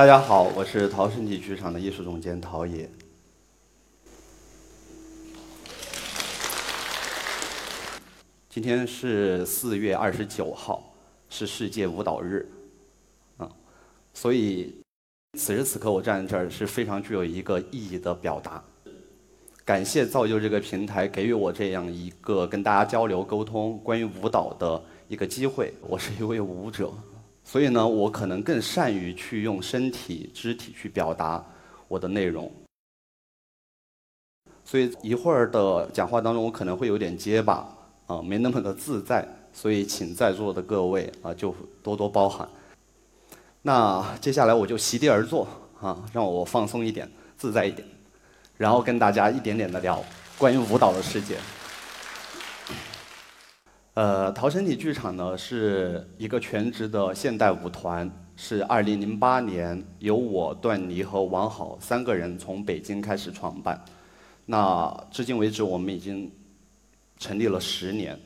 大家好，我是陶身体剧场的艺术总监陶冶。今天是四月二十九号，是世界舞蹈日，啊，所以此时此刻我站在这儿是非常具有一个意义的表达。感谢造就这个平台，给予我这样一个跟大家交流沟通关于舞蹈的一个机会。我是一位舞者。所以呢，我可能更善于去用身体、肢体去表达我的内容。所以一会儿的讲话当中，我可能会有点结巴，啊，没那么的自在。所以请在座的各位啊，就多多包涵。那接下来我就席地而坐，啊，让我放松一点，自在一点，然后跟大家一点点的聊关于舞蹈的世界。呃，陶身体剧场呢是一个全职的现代舞团，是二零零八年由我段妮和王好三个人从北京开始创办。那至今为止，我们已经成立了十年。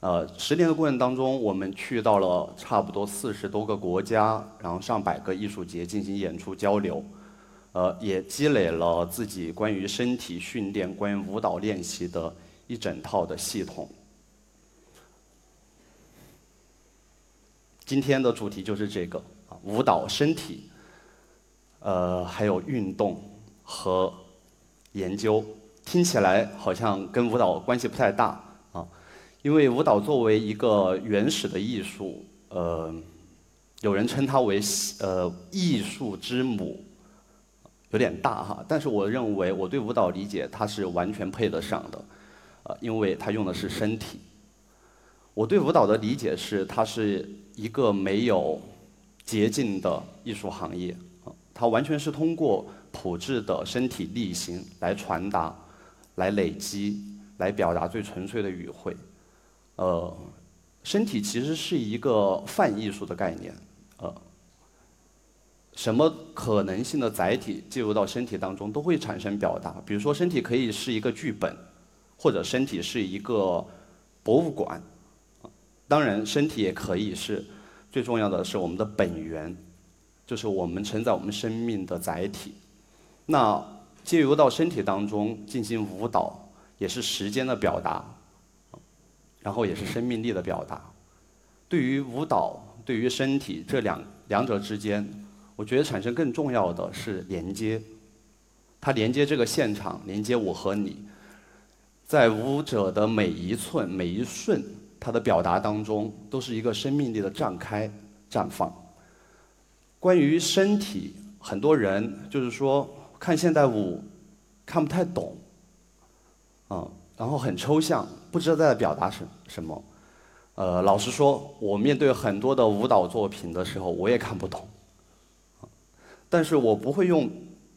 呃，十年的过程当中，我们去到了差不多四十多个国家，然后上百个艺术节进行演出交流，呃，也积累了自己关于身体训练、关于舞蹈练习的一整套的系统。今天的主题就是这个啊，舞蹈身体，呃，还有运动和研究，听起来好像跟舞蹈关系不太大啊，因为舞蹈作为一个原始的艺术，呃，有人称它为呃艺术之母，有点大哈，但是我认为我对舞蹈理解它是完全配得上的，呃，因为它用的是身体。我对舞蹈的理解是，它是一个没有捷径的艺术行业，它完全是通过朴质的身体力行来传达、来累积、来表达最纯粹的语汇。呃，身体其实是一个泛艺术的概念，呃，什么可能性的载体进入到身体当中都会产生表达。比如说，身体可以是一个剧本，或者身体是一个博物馆。当然，身体也可以是最重要的是我们的本源，就是我们承载我们生命的载体。那借由到身体当中进行舞蹈，也是时间的表达，然后也是生命力的表达。对于舞蹈，对于身体这两两者之间，我觉得产生更重要的是连接。它连接这个现场，连接我和你，在舞者的每一寸每一瞬。它的表达当中都是一个生命力的绽开、绽放。关于身体，很多人就是说看现代舞看不太懂，啊，然后很抽象，不知道在表达什什么。呃，老实说，我面对很多的舞蹈作品的时候，我也看不懂。但是我不会用。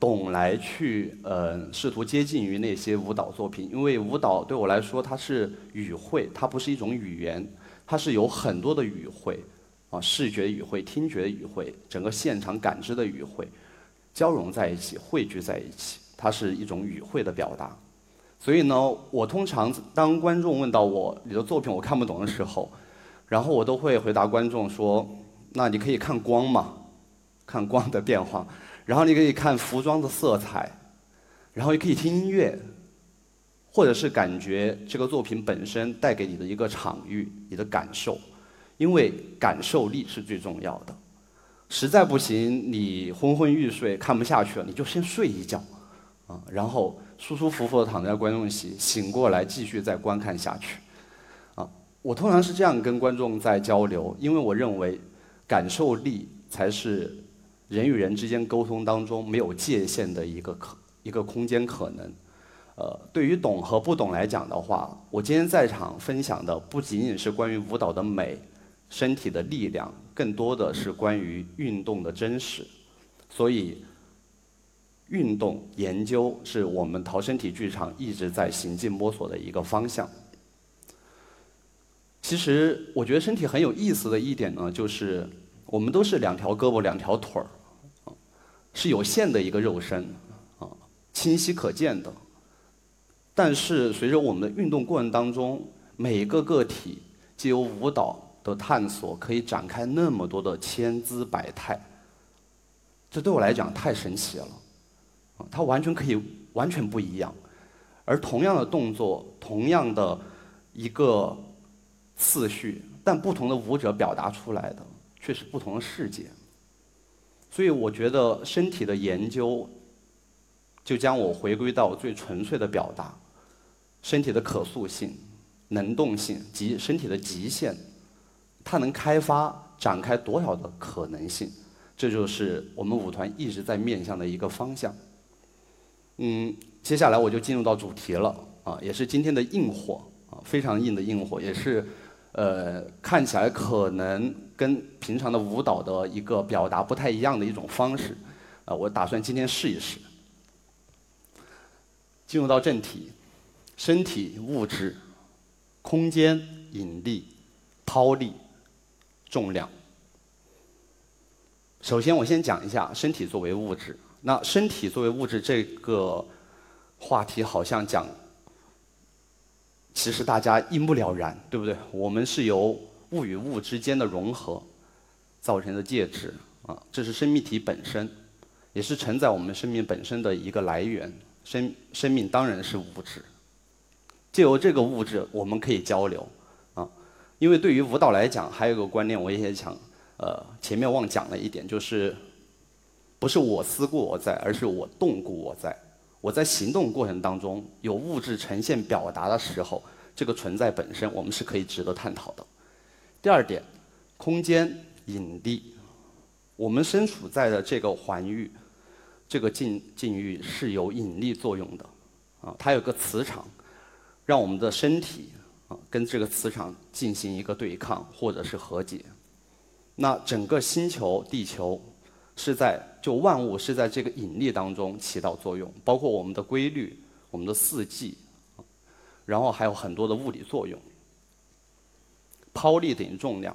懂来去，呃，试图接近于那些舞蹈作品，因为舞蹈对我来说它是语汇，它不是一种语言，它是有很多的语汇，啊，视觉语汇、听觉语汇、整个现场感知的语汇，交融在一起、汇聚在一起，它是一种语汇的表达。所以呢，我通常当观众问到我你的作品我看不懂的时候，然后我都会回答观众说：“那你可以看光嘛，看光的变化。”然后你可以看服装的色彩，然后也可以听音乐，或者是感觉这个作品本身带给你的一个场域、你的感受，因为感受力是最重要的。实在不行，你昏昏欲睡看不下去了，你就先睡一觉，啊，然后舒舒服服的躺在观众席，醒过来继续再观看下去。啊，我通常是这样跟观众在交流，因为我认为感受力才是。人与人之间沟通当中没有界限的一个可一个空间可能，呃，对于懂和不懂来讲的话，我今天在场分享的不仅仅是关于舞蹈的美、身体的力量，更多的是关于运动的真实。所以，运动研究是我们陶身体剧场一直在行进摸索的一个方向。其实，我觉得身体很有意思的一点呢，就是我们都是两条胳膊、两条腿儿。是有限的一个肉身，啊，清晰可见的。但是随着我们的运动过程当中，每一个个体借由舞蹈的探索，可以展开那么多的千姿百态。这对我来讲太神奇了，啊，它完全可以完全不一样，而同样的动作，同样的一个次序，但不同的舞者表达出来的却是不同的世界。所以我觉得身体的研究，就将我回归到最纯粹的表达，身体的可塑性、能动性及身体的极限，它能开发展开多少的可能性？这就是我们舞团一直在面向的一个方向。嗯，接下来我就进入到主题了啊，也是今天的硬货啊，非常硬的硬货，也是呃看起来可能。跟平常的舞蹈的一个表达不太一样的一种方式，啊，我打算今天试一试。进入到正题，身体、物质、空间、引力、抛力、重量。首先，我先讲一下身体作为物质。那身体作为物质这个话题，好像讲，其实大家一目了然，对不对？我们是由。物与物之间的融合造成的介质啊，这是生命体本身，也是承载我们生命本身的一个来源。生生命当然是物质，借由这个物质，我们可以交流啊。因为对于舞蹈来讲，还有一个观念，我也想呃前面忘讲了一点，就是不是我思故我在，而是我动故我在。我在行动过程当中有物质呈现表达的时候，这个存在本身，我们是可以值得探讨的。第二点，空间引力，我们身处在的这个环域，这个境境域是有引力作用的，啊，它有个磁场，让我们的身体啊跟这个磁场进行一个对抗或者是和解。那整个星球地球是在就万物是在这个引力当中起到作用，包括我们的规律、我们的四季，然后还有很多的物理作用。抛力等于重量，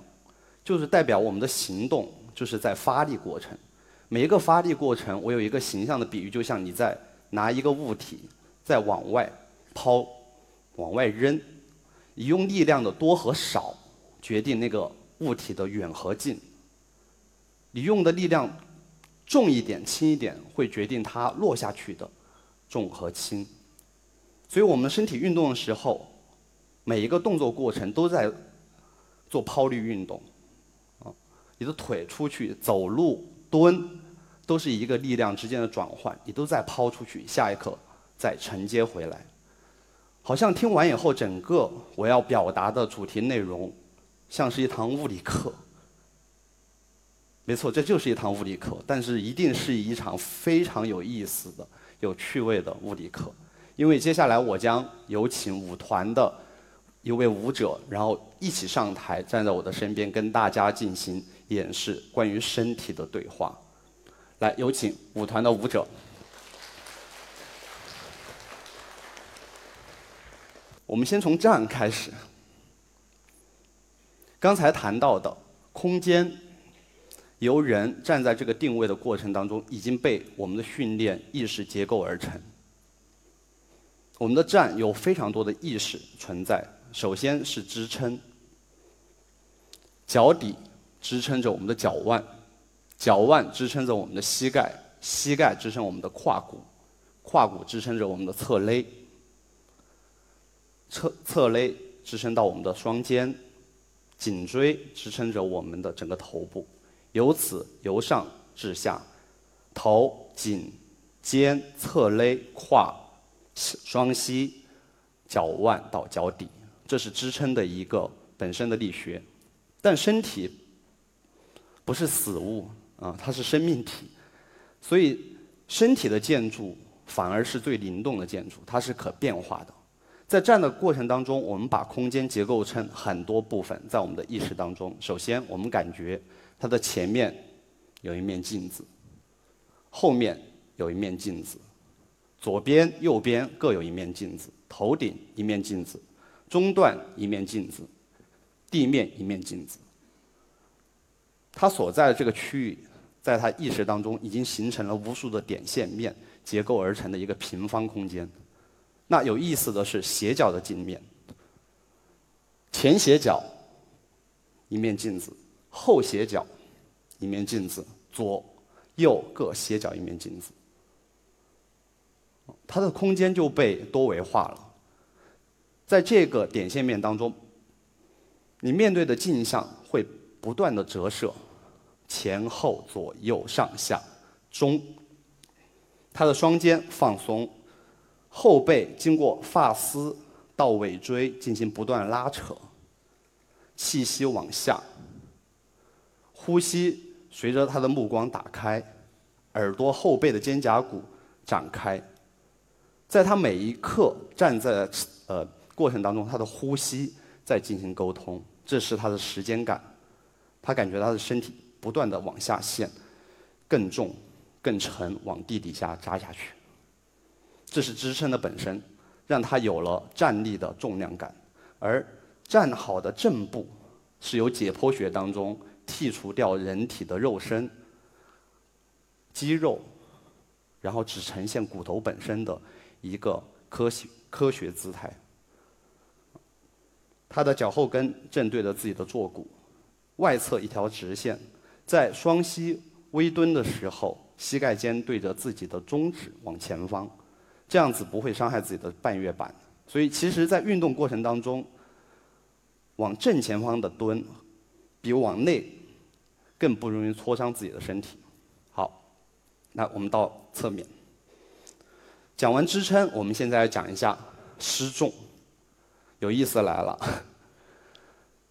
就是代表我们的行动就是在发力过程。每一个发力过程，我有一个形象的比喻，就像你在拿一个物体在往外抛、往外扔，你用力量的多和少决定那个物体的远和近。你用的力量重一点、轻一点，会决定它落下去的重和轻。所以我们身体运动的时候，每一个动作过程都在。做抛力运动，啊，你的腿出去走路、蹲，都是一个力量之间的转换，你都在抛出去，下一刻再承接回来。好像听完以后，整个我要表达的主题内容，像是一堂物理课。没错，这就是一堂物理课，但是一定是一场非常有意思的、有趣味的物理课，因为接下来我将有请舞团的。一位舞者，然后一起上台，站在我的身边，跟大家进行演示关于身体的对话。来，有请舞团的舞者。我们先从站开始。刚才谈到的空间，由人站在这个定位的过程当中，已经被我们的训练意识结构而成。我们的站有非常多的意识存在。首先是支撑，脚底支撑着我们的脚腕，脚腕支撑着我们的膝盖，膝盖支撑我们的胯骨，胯骨支撑着我们的侧肋，侧侧肋支撑到我们的双肩，颈椎支撑着我们的整个头部，由此由上至下，头、颈、肩、侧肋、胯、双膝、脚腕到脚底。这是支撑的一个本身的力学，但身体不是死物啊，它是生命体，所以身体的建筑反而是最灵动的建筑，它是可变化的。在站的过程当中，我们把空间结构成很多部分，在我们的意识当中，首先我们感觉它的前面有一面镜子，后面有一面镜子，左边、右边各有一面镜子，头顶一面镜子。中段一面镜子，地面一面镜子。它所在的这个区域，在它意识当中已经形成了无数的点线面结构而成的一个平方空间。那有意思的是斜角的镜面，前斜角一面镜子，后斜角一面镜子，左右各斜角一面镜子，它的空间就被多维化了。在这个点线面当中，你面对的镜像会不断的折射，前后左右上下中，它的双肩放松，后背经过发丝到尾椎进行不断拉扯，气息往下，呼吸。随着他的目光打开，耳朵后背的肩胛骨展开，在他每一刻站在呃过程当中，他的呼吸在进行沟通，这是他的时间感，他感觉他的身体不断的往下陷，更重、更沉，往地底下扎下去。这是支撑的本身，让他有了站立的重量感，而站好的正步是由解剖学当中。剔除掉人体的肉身、肌肉，然后只呈现骨头本身的一个科学科学姿态。他的脚后跟正对着自己的坐骨，外侧一条直线，在双膝微蹲的时候，膝盖尖对着自己的中指往前方，这样子不会伤害自己的半月板。所以，其实，在运动过程当中，往正前方的蹲，比往内。更不容易挫伤自己的身体。好，那我们到侧面。讲完支撑，我们现在要讲一下失重。有意思来了。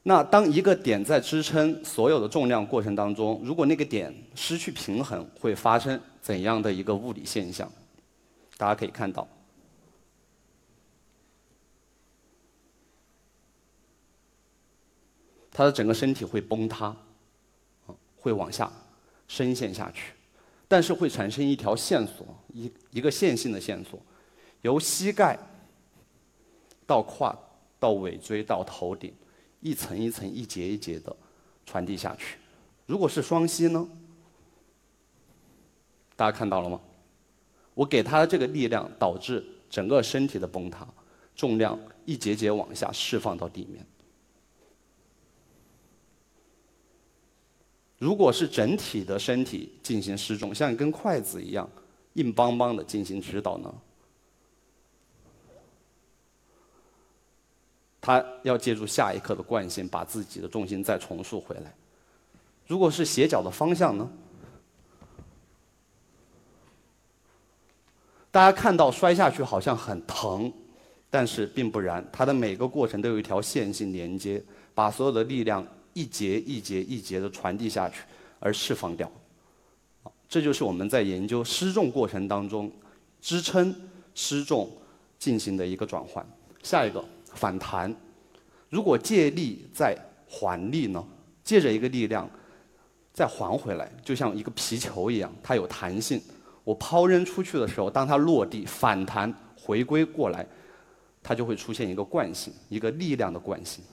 那当一个点在支撑所有的重量过程当中，如果那个点失去平衡，会发生怎样的一个物理现象？大家可以看到，他的整个身体会崩塌。会往下深陷下去，但是会产生一条线索，一一个线性的线索，由膝盖到胯到尾椎到头顶，一层一层、一节一节的传递下去。如果是双膝呢？大家看到了吗？我给他的这个力量导致整个身体的崩塌，重量一节节往下释放到地面。如果是整体的身体进行失重，像一根筷子一样硬邦邦的进行指导呢？他要借助下一刻的惯性，把自己的重心再重塑回来。如果是斜角的方向呢？大家看到摔下去好像很疼，但是并不然，它的每个过程都有一条线性连接，把所有的力量。一节一节一节的传递下去，而释放掉。这就是我们在研究失重过程当中，支撑失重进行的一个转换。下一个反弹，如果借力再还力呢？借着一个力量再还回来，就像一个皮球一样，它有弹性。我抛扔出去的时候，当它落地反弹回归过来，它就会出现一个惯性，一个力量的惯性。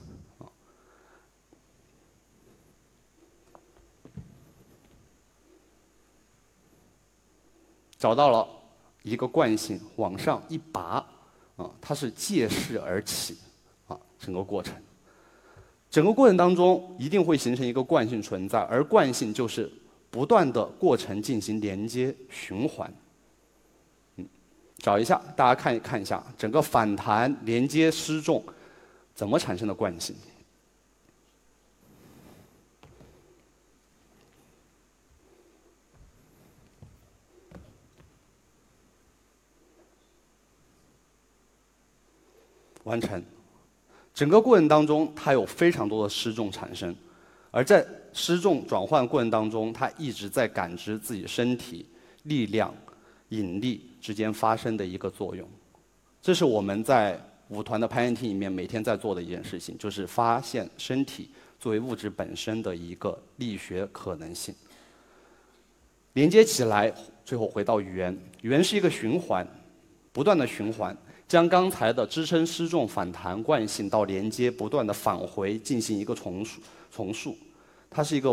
找到了一个惯性，往上一拔，啊，它是借势而起，啊，整个过程，整个过程当中一定会形成一个惯性存在，而惯性就是不断的过程进行连接循环。嗯，找一下，大家看看一下整个反弹连接失重怎么产生的惯性。完成，整个过程当中，它有非常多的失重产生，而在失重转换过程当中，它一直在感知自己身体力量、引力之间发生的一个作用。这是我们在舞团的排练厅里面每天在做的一件事情，就是发现身体作为物质本身的一个力学可能性。连接起来，最后回到圆，圆是一个循环，不断的循环。将刚才的支撑、失重、反弹惯性到连接，不断的返回进行一个重塑，重塑，它是一个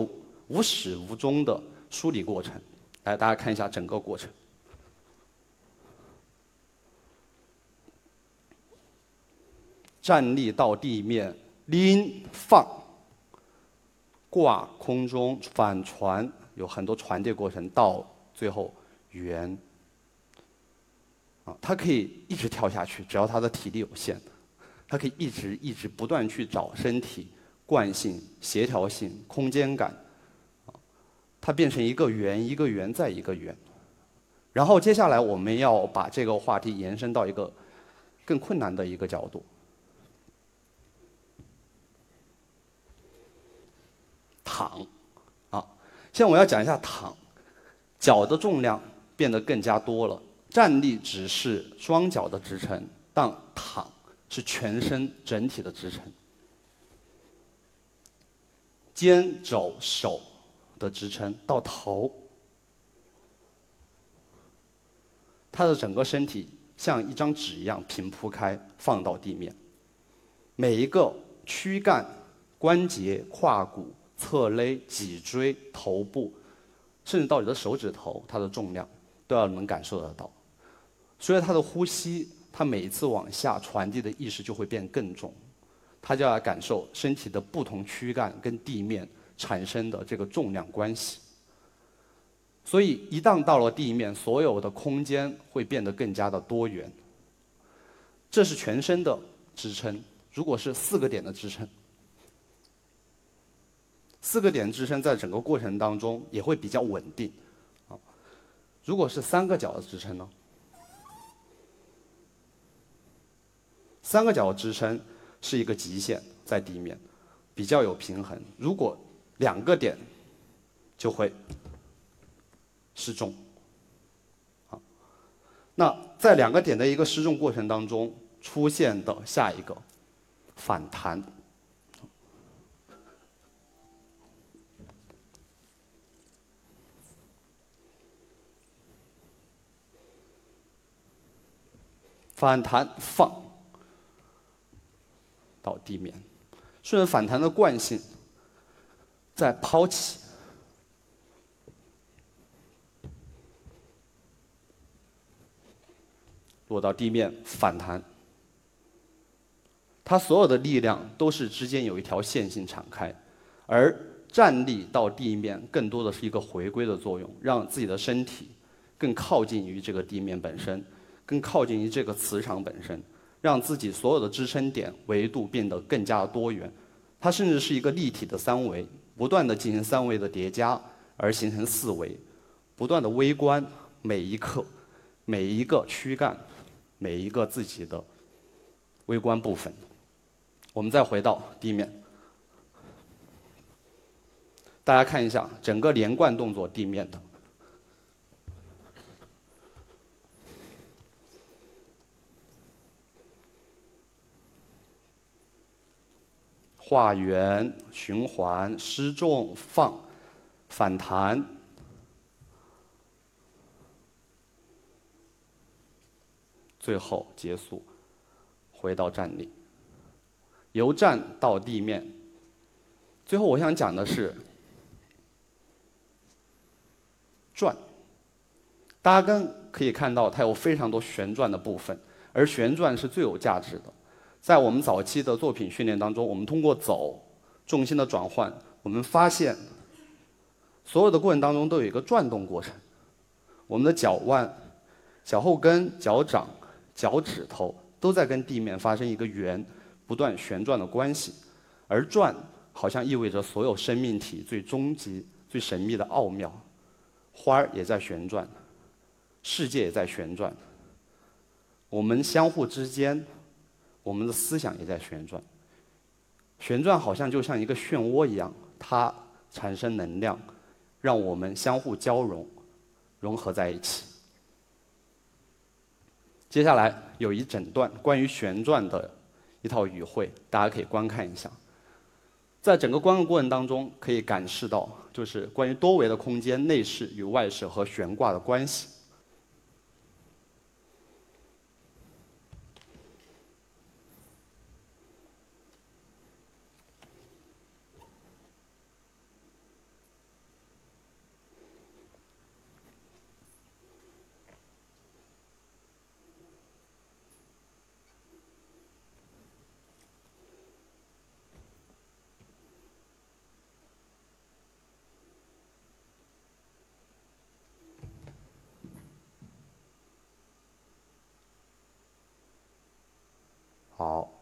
无始无终的梳理过程。来，大家看一下整个过程：站立到地面，拎放，挂空中，反传，有很多传递过程，到最后圆。啊，它可以一直跳下去，只要他的体力有限，它可以一直一直不断去找身体惯性、协调性、空间感，啊，它变成一个圆，一个圆再一个圆。然后接下来我们要把这个话题延伸到一个更困难的一个角度，躺，啊，现在我要讲一下躺，脚的重量变得更加多了。站立只是双脚的支撑，但躺是全身整体的支撑，肩、肘、手的支撑到头，他的整个身体像一张纸一样平铺开放到地面，每一个躯干、关节、胯骨、侧肋、脊椎、头部，甚至到你的手指头，它的重量都要能感受得到。随着他的呼吸，他每一次往下传递的意识就会变更重，他就要感受身体的不同躯干跟地面产生的这个重量关系。所以一旦到了地面，所有的空间会变得更加的多元。这是全身的支撑。如果是四个点的支撑，四个点支撑在整个过程当中也会比较稳定。啊，如果是三个角的支撑呢？三个脚支撑是一个极限，在地面比较有平衡。如果两个点就会失重。好，那在两个点的一个失重过程当中出现的下一个反弹，反弹放。到地面，顺着反弹的惯性，再抛起，落到地面反弹。它所有的力量都是之间有一条线性敞开，而站立到地面更多的是一个回归的作用，让自己的身体更靠近于这个地面本身，更靠近于这个磁场本身。让自己所有的支撑点维度变得更加多元，它甚至是一个立体的三维，不断的进行三维的叠加而形成四维，不断的微观每一刻，每一个躯干，每一个自己的微观部分。我们再回到地面，大家看一下整个连贯动作地面的。画圆、循环、失重、放、反弹，最后结束，回到站立，由站到地面。最后我想讲的是转，大家跟可以看到它有非常多旋转的部分，而旋转是最有价值的。在我们早期的作品训练当中，我们通过走重心的转换，我们发现所有的过程当中都有一个转动过程。我们的脚腕、脚后跟、脚掌、脚趾头都在跟地面发生一个圆、不断旋转的关系，而转好像意味着所有生命体最终极、最神秘的奥妙。花儿也在旋转，世界也在旋转，我们相互之间。我们的思想也在旋转，旋转好像就像一个漩涡一样，它产生能量，让我们相互交融，融合在一起。接下来有一整段关于旋转的一套语汇，大家可以观看一下。在整个观看过程当中，可以感受到，就是关于多维的空间、内饰与外饰和悬挂的关系。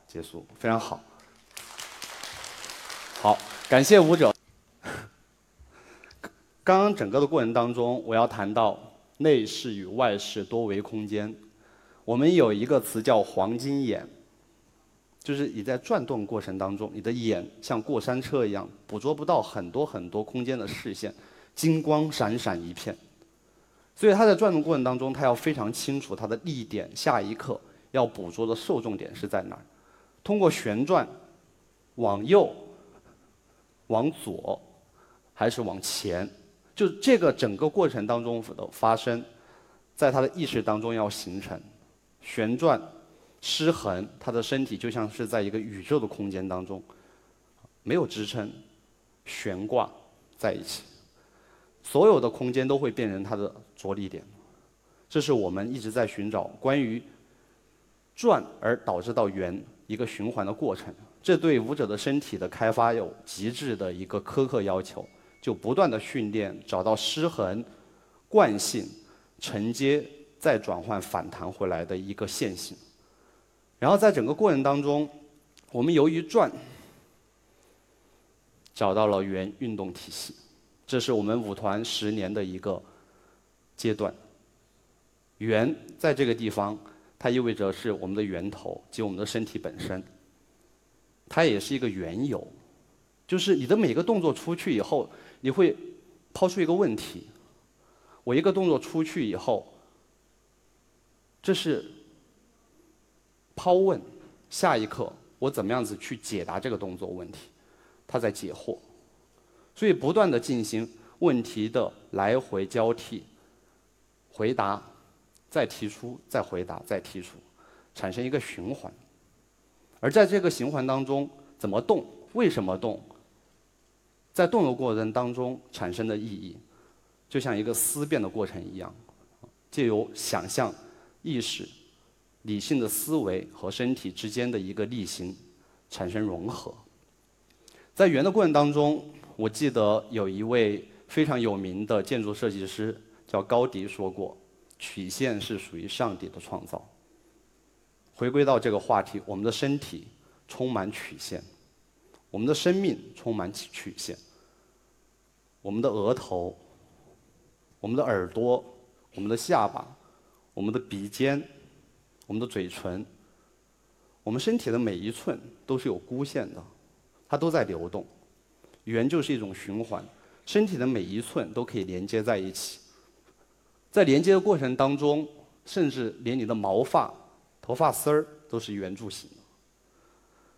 结束，非常好。好，感谢舞者。刚刚整个的过程当中，我要谈到内视与外视多维空间。我们有一个词叫“黄金眼”，就是你在转动过程当中，你的眼像过山车一样，捕捉不到很多很多空间的视线，金光闪闪一片。所以它在转动过程当中，它要非常清楚它的力点，下一刻要捕捉的受众点是在哪儿。通过旋转，往右、往左，还是往前，就这个整个过程当中的发生，在他的意识当中要形成。旋转、失衡，他的身体就像是在一个宇宙的空间当中，没有支撑，悬挂在一起，所有的空间都会变成他的着力点。这是我们一直在寻找关于转而导致到圆一个循环的过程。这对舞者的身体的开发有极致的一个苛刻要求，就不断的训练，找到失衡、惯性、承接。再转换反弹回来的一个线性，然后在整个过程当中，我们由于转找到了圆运动体系，这是我们舞团十年的一个阶段。圆在这个地方，它意味着是我们的源头及我们的身体本身，它也是一个缘由，就是你的每个动作出去以后，你会抛出一个问题：我一个动作出去以后。这是抛问，下一刻我怎么样子去解答这个动作问题？他在解惑，所以不断的进行问题的来回交替，回答，再提出，再回答，再提出，产生一个循环。而在这个循环当中，怎么动？为什么动？在动的过程当中产生的意义，就像一个思辨的过程一样，借由想象。意识、理性的思维和身体之间的一个力行产生融合。在圆的过程当中，我记得有一位非常有名的建筑设计师叫高迪说过：“曲线是属于上帝的创造。”回归到这个话题，我们的身体充满曲线，我们的生命充满曲线，我们的额头、我们的耳朵、我们的下巴。我们的鼻尖，我们的嘴唇，我们身体的每一寸都是有弧线的，它都在流动。圆就是一种循环，身体的每一寸都可以连接在一起。在连接的过程当中，甚至连你的毛发、头发丝儿都是圆柱形的。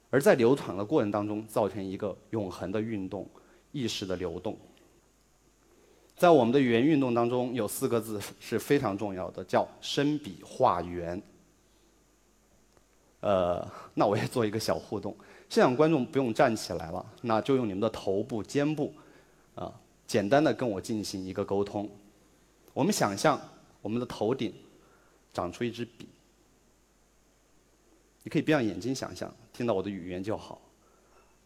而在流淌的过程当中，造成一个永恒的运动，意识的流动。在我们的圆运动当中，有四个字是非常重要的，叫“生笔画圆”。呃，那我也做一个小互动，现场观众不用站起来了，那就用你们的头部、肩部，啊，简单的跟我进行一个沟通。我们想象我们的头顶长出一支笔，你可以闭上眼睛想象，听到我的语言就好。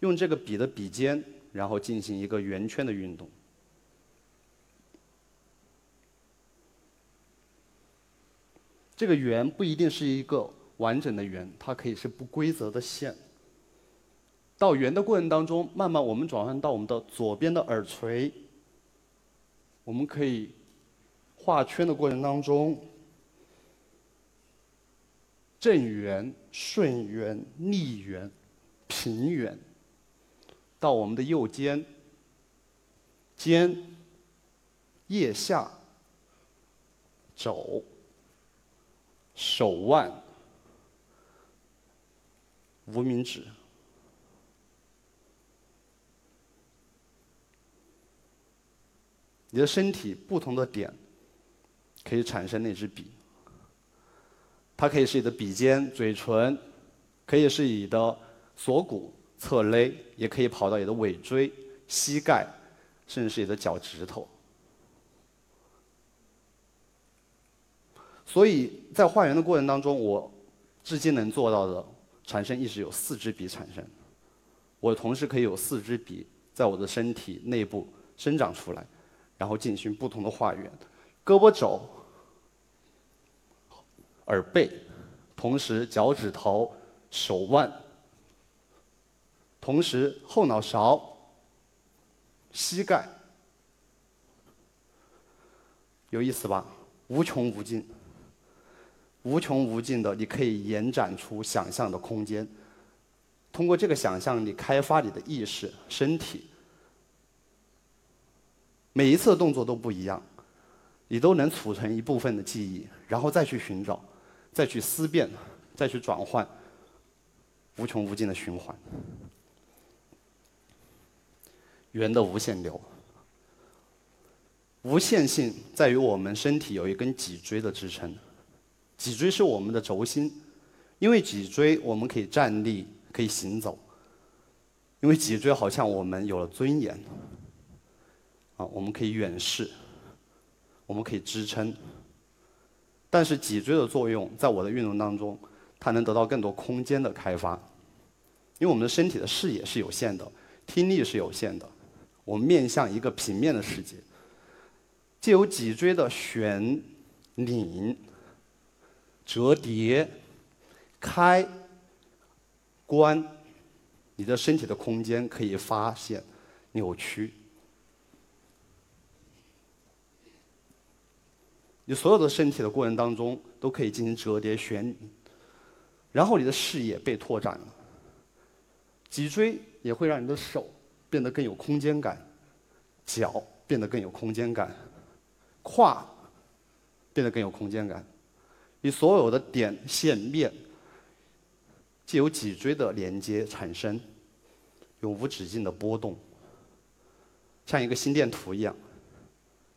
用这个笔的笔尖，然后进行一个圆圈的运动。这个圆不一定是一个完整的圆，它可以是不规则的线。到圆的过程当中，慢慢我们转换到我们的左边的耳垂，我们可以画圈的过程当中，正圆、顺圆、逆圆、平圆，到我们的右肩、肩、腋下、肘。手腕、无名指，你的身体不同的点可以产生那支笔。它可以是你的笔尖、嘴唇，可以是你的锁骨、侧勒，也可以跑到你的尾椎、膝盖，甚至是你的脚趾头。所以在画圆的过程当中，我至今能做到的产生意识有四支笔产生。我同时可以有四支笔在我的身体内部生长出来，然后进行不同的画圆。胳膊肘、耳背，同时脚趾头、手腕、同时后脑勺、膝盖，有意思吧？无穷无尽，无穷无尽的，你可以延展出想象的空间。通过这个想象你开发你的意识、身体，每一次动作都不一样，你都能储存一部分的记忆，然后再去寻找，再去思辨，再去转换，无穷无尽的循环。圆的无限流，无限性在于我们身体有一根脊椎的支撑，脊椎是我们的轴心，因为脊椎我们可以站立。可以行走，因为脊椎好像我们有了尊严，啊，我们可以远视，我们可以支撑。但是脊椎的作用，在我的运动当中，它能得到更多空间的开发，因为我们的身体的视野是有限的，听力是有限的，我们面向一个平面的世界，借由脊椎的旋、拧、折叠、开。关，你的身体的空间可以发现扭曲，你所有的身体的过程当中都可以进行折叠旋，然后你的视野被拓展了，脊椎也会让你的手变得更有空间感，脚变得更有空间感，胯变得更有空间感，你所有的点线面。既有脊椎的连接产生，永无止境的波动，像一个心电图一样，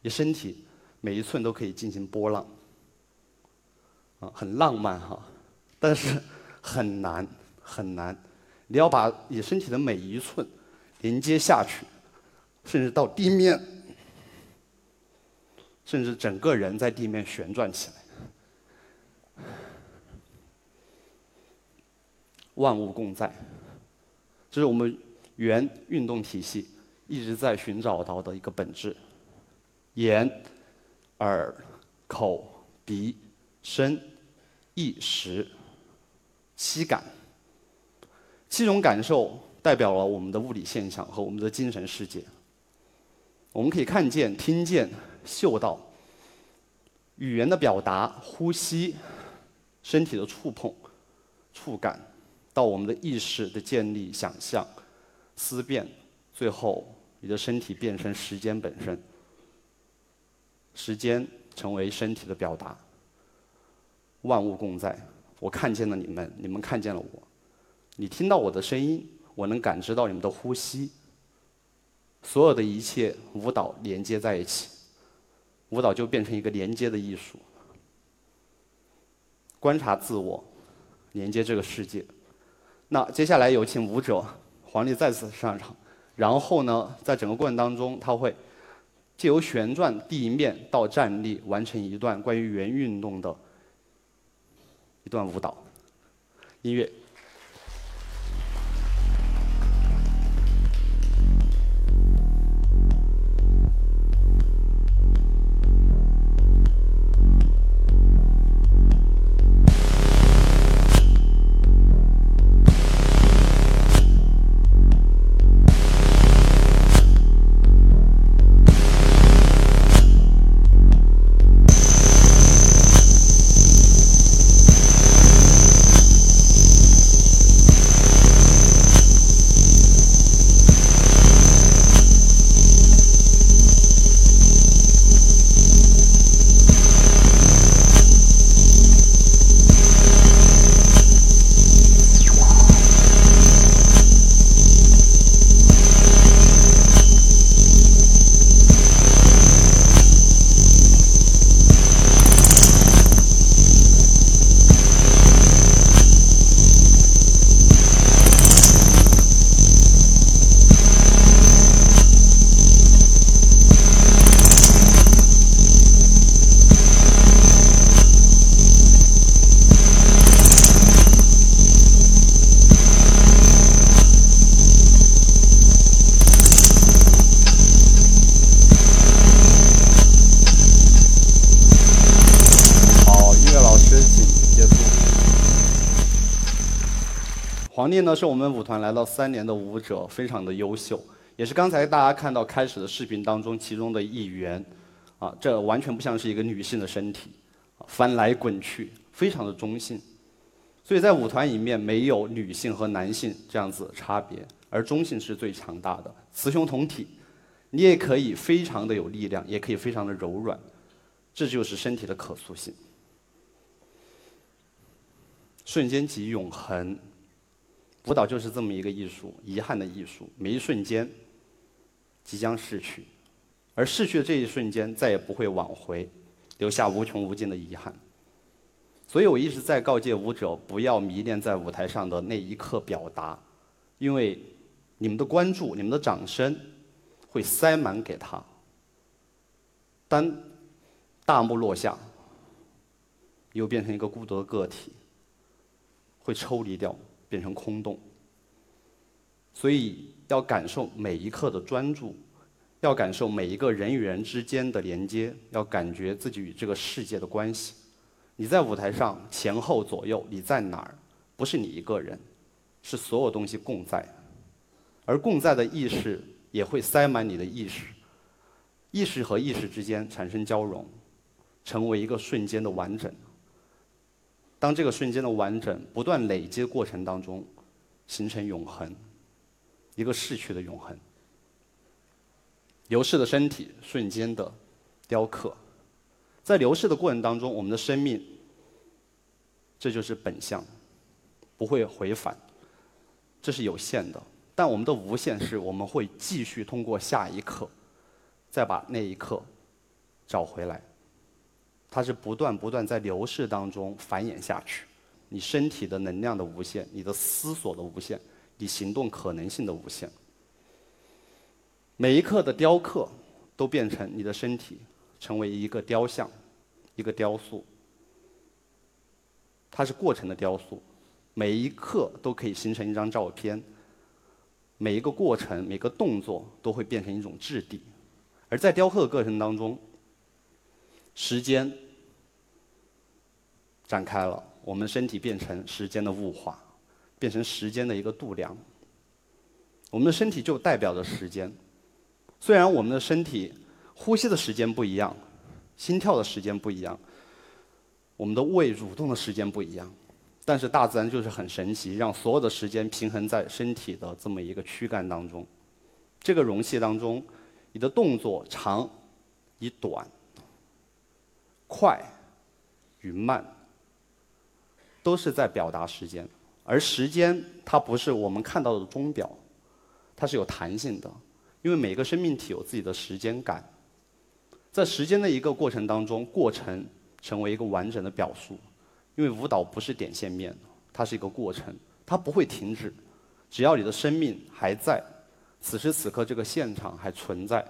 你身体每一寸都可以进行波浪，啊，很浪漫哈，但是很难很难，你要把你身体的每一寸连接下去，甚至到地面，甚至整个人在地面旋转起来。万物共在，这是我们原运动体系一直在寻找到的一个本质。眼、耳、口、鼻、身、意识、七感，七种感受代表了我们的物理现象和我们的精神世界。我们可以看见、听见、嗅到，语言的表达、呼吸、身体的触碰、触感。到我们的意识的建立、想象、思辨，最后你的身体变成时间本身，时间成为身体的表达。万物共在，我看见了你们，你们看见了我，你听到我的声音，我能感知到你们的呼吸。所有的一切舞蹈连接在一起，舞蹈就变成一个连接的艺术。观察自我，连接这个世界。那接下来有请舞者黄丽再次上场，然后呢，在整个过程当中，他会借由旋转地面到站立，完成一段关于圆运动的一段舞蹈。音乐。是我们舞团来到三年的舞者，非常的优秀，也是刚才大家看到开始的视频当中其中的一员。啊，这完全不像是一个女性的身体，翻来滚去，非常的中性。所以在舞团里面没有女性和男性这样子差别，而中性是最强大的，雌雄同体。你也可以非常的有力量，也可以非常的柔软，这就是身体的可塑性。瞬间即永恒，舞蹈就是这么一个艺术，遗憾的艺术。每一瞬间即将逝去，而逝去的这一瞬间再也不会挽回，留下无穷无尽的遗憾。所以我一直在告诫舞者，不要迷恋在舞台上的那一刻表达，因为你们的关注、你们的掌声会塞满给他。当大幕落下，又变成一个孤独的个体。会抽离掉，变成空洞。所以要感受每一刻的专注，要感受每一个人与人之间的连接，要感觉自己与这个世界的关系。你在舞台上前后左右，你在哪儿？不是你一个人，是所有东西共在。而共在的意识也会塞满你的意识，意识和意识之间产生交融，成为一个瞬间的完整。当这个瞬间的完整不断累积的过程当中，形成永恒，一个逝去的永恒，流逝的身体瞬间的雕刻，在流逝的过程当中，我们的生命，这就是本相，不会回返，这是有限的，但我们的无限是我们会继续通过下一刻，再把那一刻找回来。它是不断不断在流逝当中繁衍下去，你身体的能量的无限，你的思索的无限，你行动可能性的无限。每一刻的雕刻，都变成你的身体成为一个雕像，一个雕塑。它是过程的雕塑，每一刻都可以形成一张照片。每一个过程，每个动作都会变成一种质地，而在雕刻的过程当中。时间展开了，我们身体变成时间的物化，变成时间的一个度量。我们的身体就代表着时间。虽然我们的身体呼吸的时间不一样，心跳的时间不一样，我们的胃蠕动的时间不一样，但是大自然就是很神奇，让所有的时间平衡在身体的这么一个躯干当中。这个容器当中，你的动作长与短。快与慢都是在表达时间，而时间它不是我们看到的钟表，它是有弹性的，因为每个生命体有自己的时间感，在时间的一个过程当中，过程成为一个完整的表述，因为舞蹈不是点线面，它是一个过程，它不会停止，只要你的生命还在，此时此刻这个现场还存在，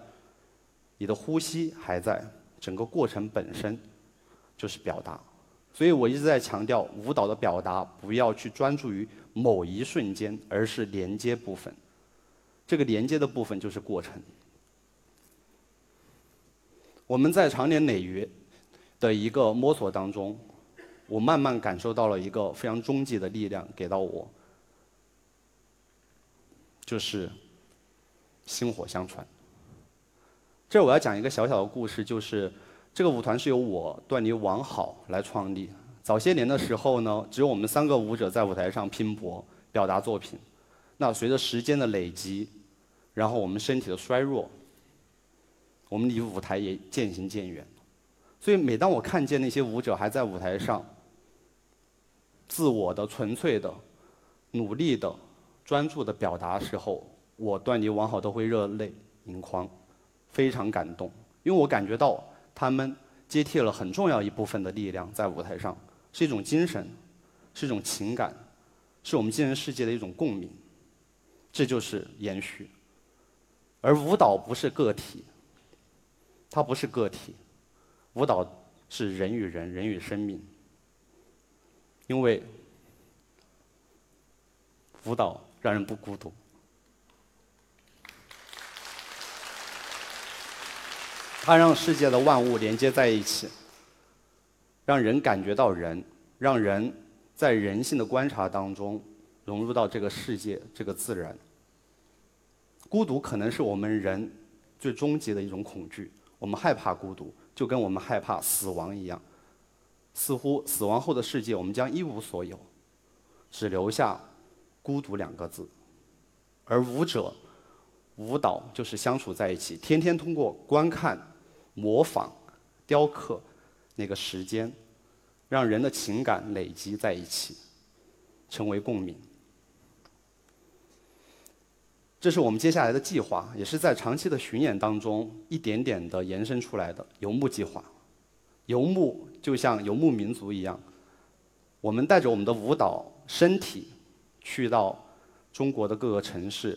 你的呼吸还在。整个过程本身就是表达，所以我一直在强调，舞蹈的表达不要去专注于某一瞬间，而是连接部分。这个连接的部分就是过程。我们在长年累月的一个摸索当中，我慢慢感受到了一个非常终极的力量给到我，就是薪火相传。这我要讲一个小小的故事，就是这个舞团是由我段尼王好来创立。早些年的时候呢，只有我们三个舞者在舞台上拼搏表达作品。那随着时间的累积，然后我们身体的衰弱，我们离舞台也渐行渐远。所以每当我看见那些舞者还在舞台上，自我的、纯粹的、努力的、专注的表达时候，我段尼王好都会热泪盈眶。非常感动，因为我感觉到他们接替了很重要一部分的力量在舞台上，是一种精神，是一种情感，是我们精神世界的一种共鸣，这就是延续。而舞蹈不是个体，它不是个体，舞蹈是人与人、人与生命，因为舞蹈让人不孤独。它让世界的万物连接在一起，让人感觉到人，让人在人性的观察当中融入到这个世界、这个自然。孤独可能是我们人最终极的一种恐惧，我们害怕孤独，就跟我们害怕死亡一样。似乎死亡后的世界，我们将一无所有，只留下孤独两个字。而舞者、舞蹈就是相处在一起，天天通过观看、模仿、雕刻那个时间，让人的情感累积在一起，成为共鸣。这是我们接下来的计划，也是在长期的巡演当中一点点的延伸出来的游牧计划。游牧就像游牧民族一样，我们带着我们的舞蹈身体，去到中国的各个城市，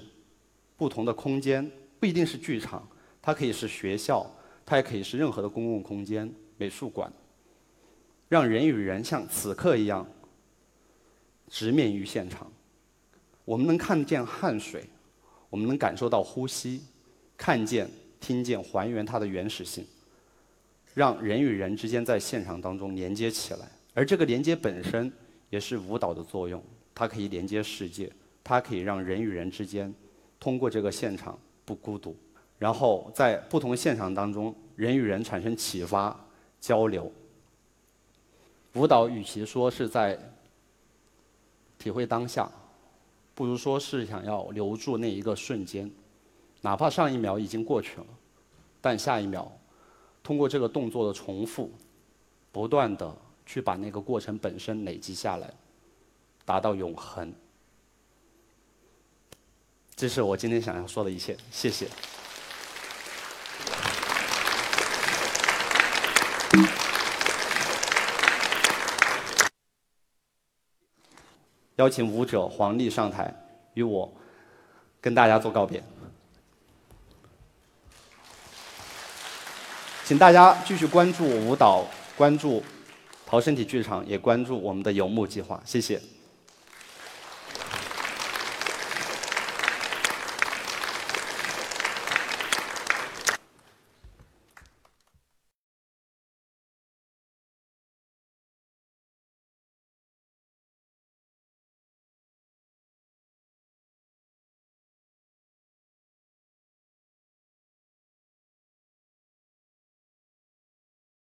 不同的空间，不一定是剧场，它可以是学校，它也可以是任何的公共空间、美术馆，让人与人像此刻一样，直面于现场。我们能看见汗水，我们能感受到呼吸，看见、听见，还原它的原始性。让人与人之间在现场当中连接起来，而这个连接本身也是舞蹈的作用，它可以连接世界，它可以让人与人之间通过这个现场不孤独，然后在不同现场当中，人与人产生启发、交流。舞蹈与其说是在体会当下，不如说是想要留住那一个瞬间，哪怕上一秒已经过去了，但下一秒。通过这个动作的重复，不断的去把那个过程本身累积下来，达到永恒。这是我今天想要说的一切，谢谢。邀请舞者黄丽上台，与我跟大家做告别。请大家继续关注舞蹈，关注陶身体剧场，也关注我们的游牧计划。谢谢。